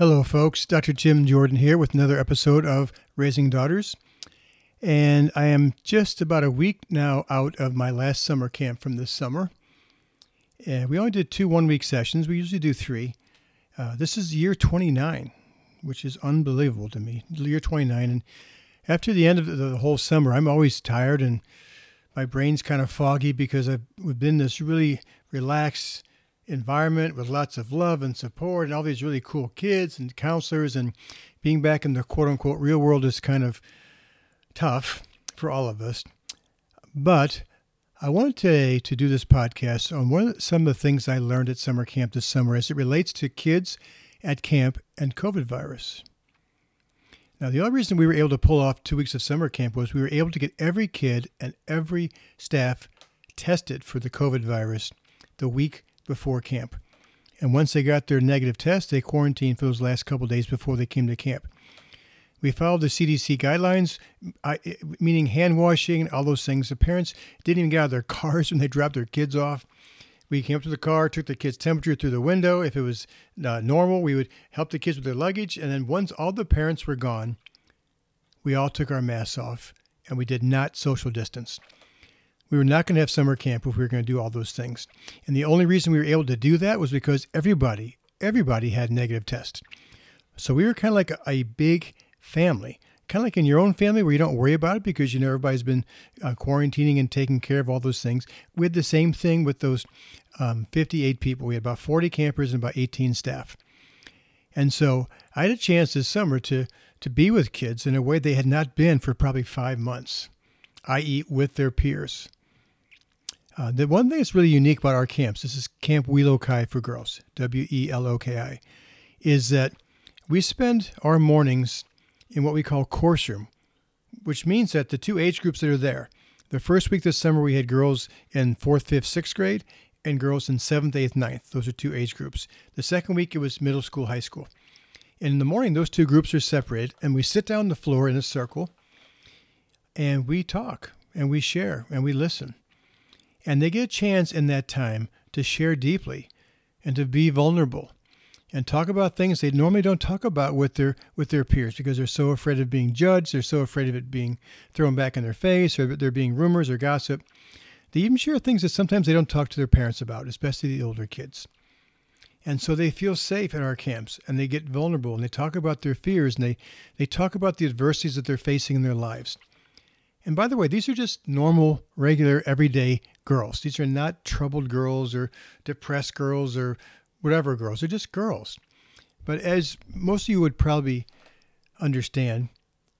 Hello, folks. Dr. Tim Jordan here with another episode of Raising Daughters. And I am just about a week now out of my last summer camp from this summer. And we only did two one week sessions. We usually do three. Uh, this is year 29, which is unbelievable to me. Year 29. And after the end of the whole summer, I'm always tired and my brain's kind of foggy because I've been this really relaxed environment with lots of love and support and all these really cool kids and counselors and being back in the quote unquote real world is kind of tough for all of us. But I wanted today to do this podcast on one of some of the things I learned at summer camp this summer as it relates to kids at camp and COVID virus. Now, the only reason we were able to pull off two weeks of summer camp was we were able to get every kid and every staff tested for the COVID virus the week before camp. And once they got their negative test, they quarantined for those last couple days before they came to camp. We followed the CDC guidelines, meaning hand washing all those things. The parents didn't even get out of their cars when they dropped their kids off. We came up to the car, took the kids' temperature through the window. If it was uh, normal, we would help the kids with their luggage. And then once all the parents were gone, we all took our masks off and we did not social distance. We were not going to have summer camp if we were going to do all those things. And the only reason we were able to do that was because everybody, everybody had negative tests. So we were kind of like a, a big family kind of like in your own family where you don't worry about it because you know everybody's been uh, quarantining and taking care of all those things. We had the same thing with those um, 58 people. We had about 40 campers and about 18 staff. And so I had a chance this summer to to be with kids in a way they had not been for probably five months, i.e., with their peers. Uh, the one thing that's really unique about our camps, this is Camp Weloki for girls, W E L O K I, is that we spend our mornings in what we call course room, which means that the two age groups that are there, the first week this summer we had girls in fourth, fifth, sixth grade, and girls in seventh, eighth, ninth. Those are two age groups. The second week it was middle school, high school. And in the morning, those two groups are separated, and we sit down on the floor in a circle, and we talk, and we share, and we listen. And they get a chance in that time to share deeply and to be vulnerable and talk about things they normally don't talk about with their with their peers because they're so afraid of being judged, they're so afraid of it being thrown back in their face, or there being rumors or gossip. They even share things that sometimes they don't talk to their parents about, especially the older kids. And so they feel safe at our camps and they get vulnerable and they talk about their fears and they, they talk about the adversities that they're facing in their lives. And by the way, these are just normal, regular, everyday girls. These are not troubled girls or depressed girls or whatever girls. They're just girls. But as most of you would probably understand,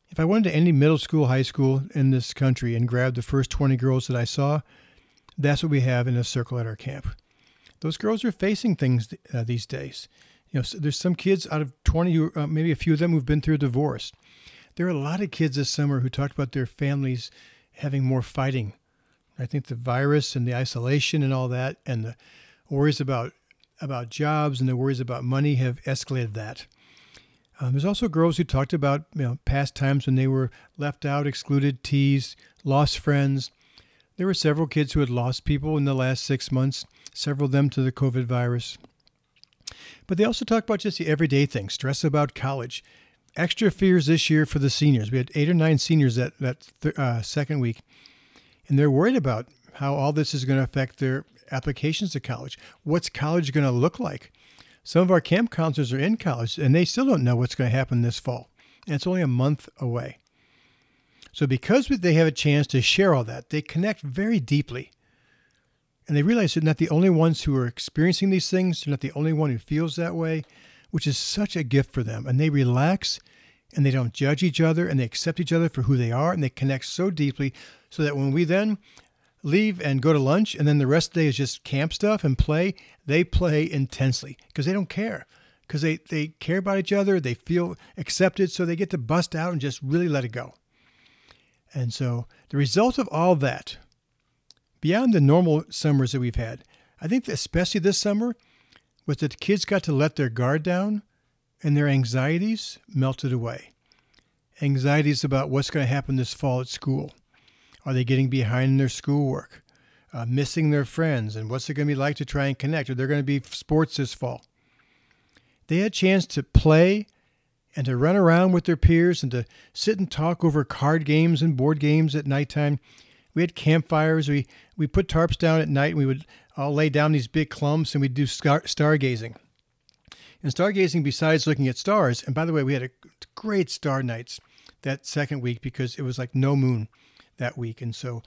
if I went to any middle school, high school in this country and grabbed the first 20 girls that I saw, that's what we have in a circle at our camp. Those girls are facing things uh, these days. You know, there's some kids out of 20, who, uh, maybe a few of them who've been through a divorce. There are a lot of kids this summer who talked about their families having more fighting. I think the virus and the isolation and all that, and the worries about about jobs and the worries about money have escalated that. Um, there's also girls who talked about you know, past times when they were left out, excluded, teased, lost friends. There were several kids who had lost people in the last six months, several of them to the COVID virus. But they also talked about just the everyday things stress about college, extra fears this year for the seniors. We had eight or nine seniors that, that th- uh, second week, and they're worried about how all this is going to affect their applications to college. What's college going to look like? Some of our camp counselors are in college and they still don't know what's going to happen this fall. And it's only a month away. So, because they have a chance to share all that, they connect very deeply. And they realize they're not the only ones who are experiencing these things, they're not the only one who feels that way, which is such a gift for them. And they relax and they don't judge each other and they accept each other for who they are and they connect so deeply so that when we then leave and go to lunch, and then the rest of the day is just camp stuff and play, they play intensely because they don't care. Because they, they care about each other, they feel accepted, so they get to bust out and just really let it go. And so the result of all that, beyond the normal summers that we've had, I think especially this summer, was that the kids got to let their guard down and their anxieties melted away. Anxieties about what's going to happen this fall at school are they getting behind in their schoolwork? Uh, missing their friends? And what's it going to be like to try and connect? Are there going to be sports this fall? they had a chance to play and to run around with their peers and to sit and talk over card games and board games at nighttime. We had campfires. We, we put tarps down at night and we would all lay down these big clumps and we'd do star- stargazing. And stargazing, besides looking at stars, and by the way, we had a great star nights that second week because it was like no moon that week. And so,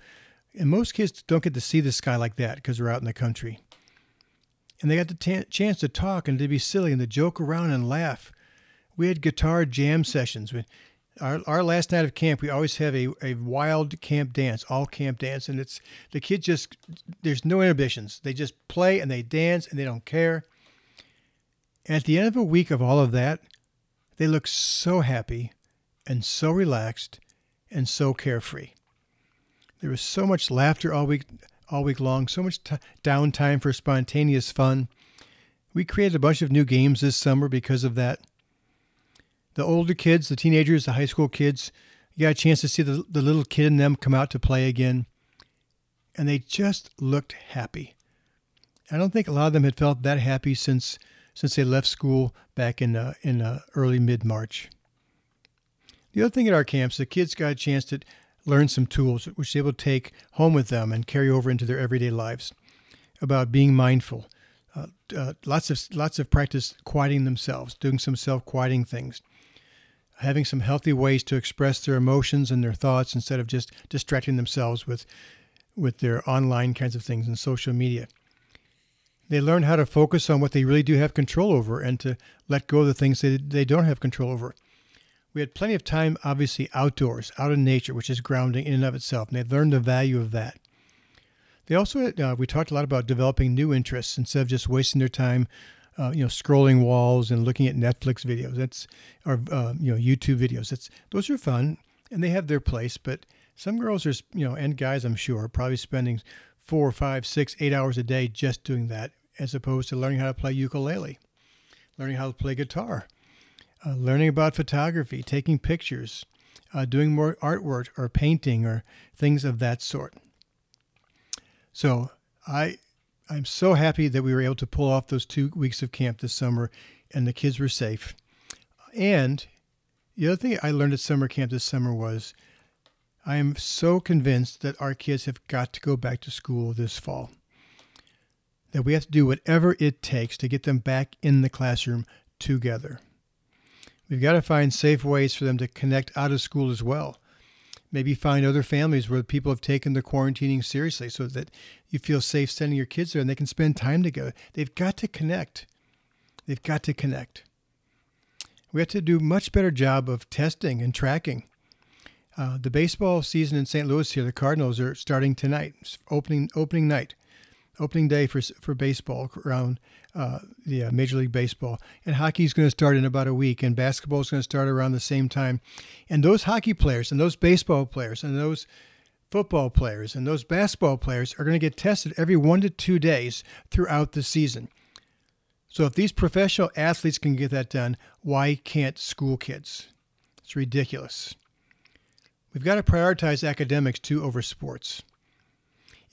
and most kids don't get to see the sky like that because they're out in the country. And they got the t- chance to talk and to be silly and to joke around and laugh. We had guitar jam sessions. We, our, our last night of camp, we always have a, a wild camp dance, all camp dance. And it's the kids just, there's no inhibitions. They just play and they dance and they don't care. And at the end of a week of all of that, they look so happy and so relaxed and so carefree. There was so much laughter all week, all week long, so much t- downtime for spontaneous fun. We created a bunch of new games this summer because of that. The older kids, the teenagers, the high school kids, you got a chance to see the, the little kid in them come out to play again. And they just looked happy. I don't think a lot of them had felt that happy since since they left school back in uh, in uh, early mid March. The other thing at our camps, the kids got a chance to learn some tools which they will take home with them and carry over into their everyday lives about being mindful. Uh, uh, lots of lots of practice quieting themselves, doing some self-quieting things, having some healthy ways to express their emotions and their thoughts instead of just distracting themselves with with their online kinds of things and social media. They learn how to focus on what they really do have control over and to let go of the things that they don't have control over. We had plenty of time, obviously, outdoors, out in nature, which is grounding in and of itself, and they learned the value of that. They also, uh, we talked a lot about developing new interests instead of just wasting their time, uh, you know, scrolling walls and looking at Netflix videos. That's or uh, you know YouTube videos. That's those are fun and they have their place. But some girls are, you know, and guys, I'm sure, are probably spending four, five, six, eight hours a day just doing that, as opposed to learning how to play ukulele, learning how to play guitar, uh, learning about photography, taking pictures, uh, doing more artwork or painting or things of that sort. So I, I'm so happy that we were able to pull off those two weeks of camp this summer, and the kids were safe. And the other thing I learned at summer camp this summer was I am so convinced that our kids have got to go back to school this fall. That we have to do whatever it takes to get them back in the classroom together. We've got to find safe ways for them to connect out of school as well. Maybe find other families where people have taken the quarantining seriously so that you feel safe sending your kids there and they can spend time together. They've got to connect. They've got to connect. We have to do a much better job of testing and tracking. Uh, the baseball season in St. Louis here, the Cardinals are starting tonight, opening opening night, opening day for for baseball around uh, the uh, Major League Baseball. And hockey is going to start in about a week, and basketball is going to start around the same time. And those hockey players, and those baseball players, and those football players, and those basketball players are going to get tested every one to two days throughout the season. So if these professional athletes can get that done, why can't school kids? It's ridiculous. We've got to prioritize academics too over sports.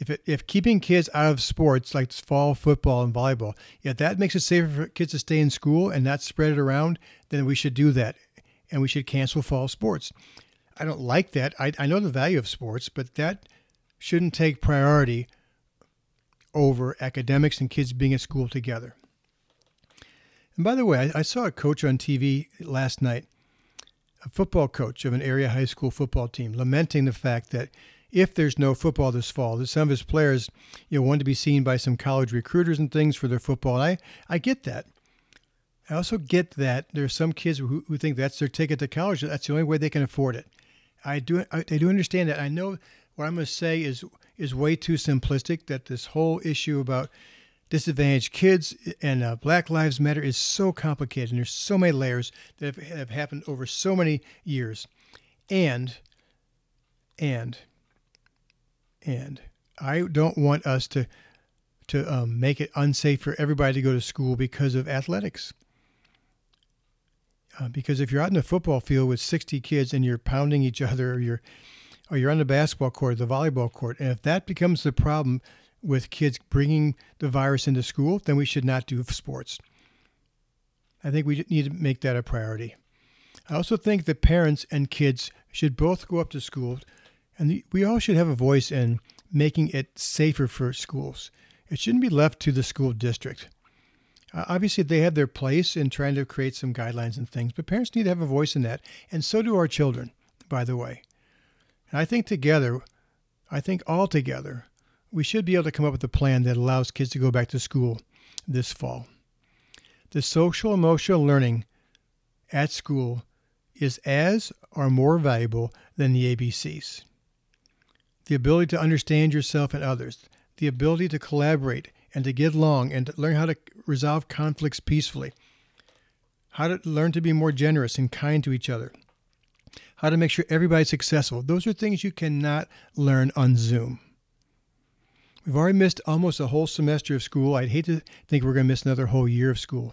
If, it, if keeping kids out of sports like fall football and volleyball, if that makes it safer for kids to stay in school and not spread it around, then we should do that. And we should cancel fall sports. I don't like that. I, I know the value of sports, but that shouldn't take priority over academics and kids being at school together. And by the way, I, I saw a coach on TV last night a football coach of an area high school football team, lamenting the fact that if there's no football this fall, that some of his players, you know, want to be seen by some college recruiters and things for their football. And I, I get that. I also get that there are some kids who, who think that's their ticket to college. That's the only way they can afford it. I do, I, I do understand that. I know what I'm going to say is is way too simplistic. That this whole issue about disadvantaged kids and uh, Black Lives Matter is so complicated, and there's so many layers that have, have happened over so many years, and and and I don't want us to to um, make it unsafe for everybody to go to school because of athletics. Uh, because if you're out in the football field with 60 kids and you're pounding each other, or you're or you're on the basketball court, the volleyball court, and if that becomes the problem, with kids bringing the virus into school, then we should not do sports. I think we need to make that a priority. I also think that parents and kids should both go up to school, and we all should have a voice in making it safer for schools. It shouldn't be left to the school district. Uh, obviously, they have their place in trying to create some guidelines and things, but parents need to have a voice in that, and so do our children, by the way. And I think together, I think all together, we should be able to come up with a plan that allows kids to go back to school this fall. The social emotional learning at school is as or more valuable than the ABCs. The ability to understand yourself and others, the ability to collaborate and to get along and to learn how to resolve conflicts peacefully, how to learn to be more generous and kind to each other, how to make sure everybody's successful. Those are things you cannot learn on Zoom. We've already missed almost a whole semester of school. I'd hate to think we're going to miss another whole year of school.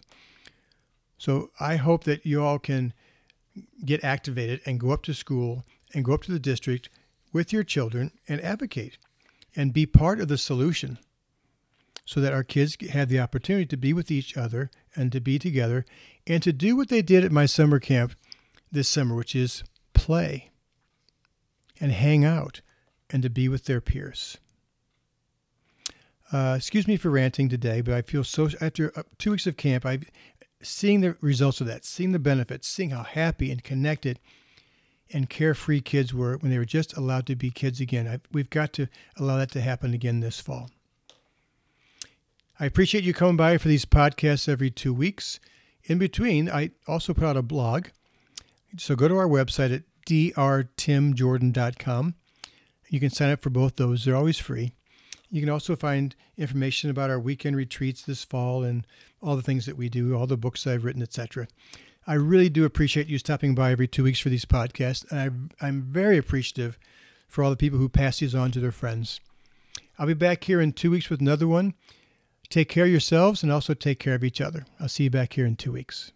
So I hope that you all can get activated and go up to school and go up to the district with your children and advocate and be part of the solution so that our kids have the opportunity to be with each other and to be together and to do what they did at my summer camp this summer, which is play and hang out and to be with their peers. Uh, excuse me for ranting today, but I feel so after uh, two weeks of camp, I've seeing the results of that, seeing the benefits, seeing how happy and connected and carefree kids were when they were just allowed to be kids again. I, we've got to allow that to happen again this fall. I appreciate you coming by for these podcasts every two weeks. In between, I also put out a blog. So go to our website at drtimjordan.com. You can sign up for both those, they're always free. You can also find information about our weekend retreats this fall and all the things that we do, all the books I've written, etc. I really do appreciate you stopping by every two weeks for these podcasts, and I, I'm very appreciative for all the people who pass these on to their friends. I'll be back here in two weeks with another one. Take care of yourselves and also take care of each other. I'll see you back here in two weeks.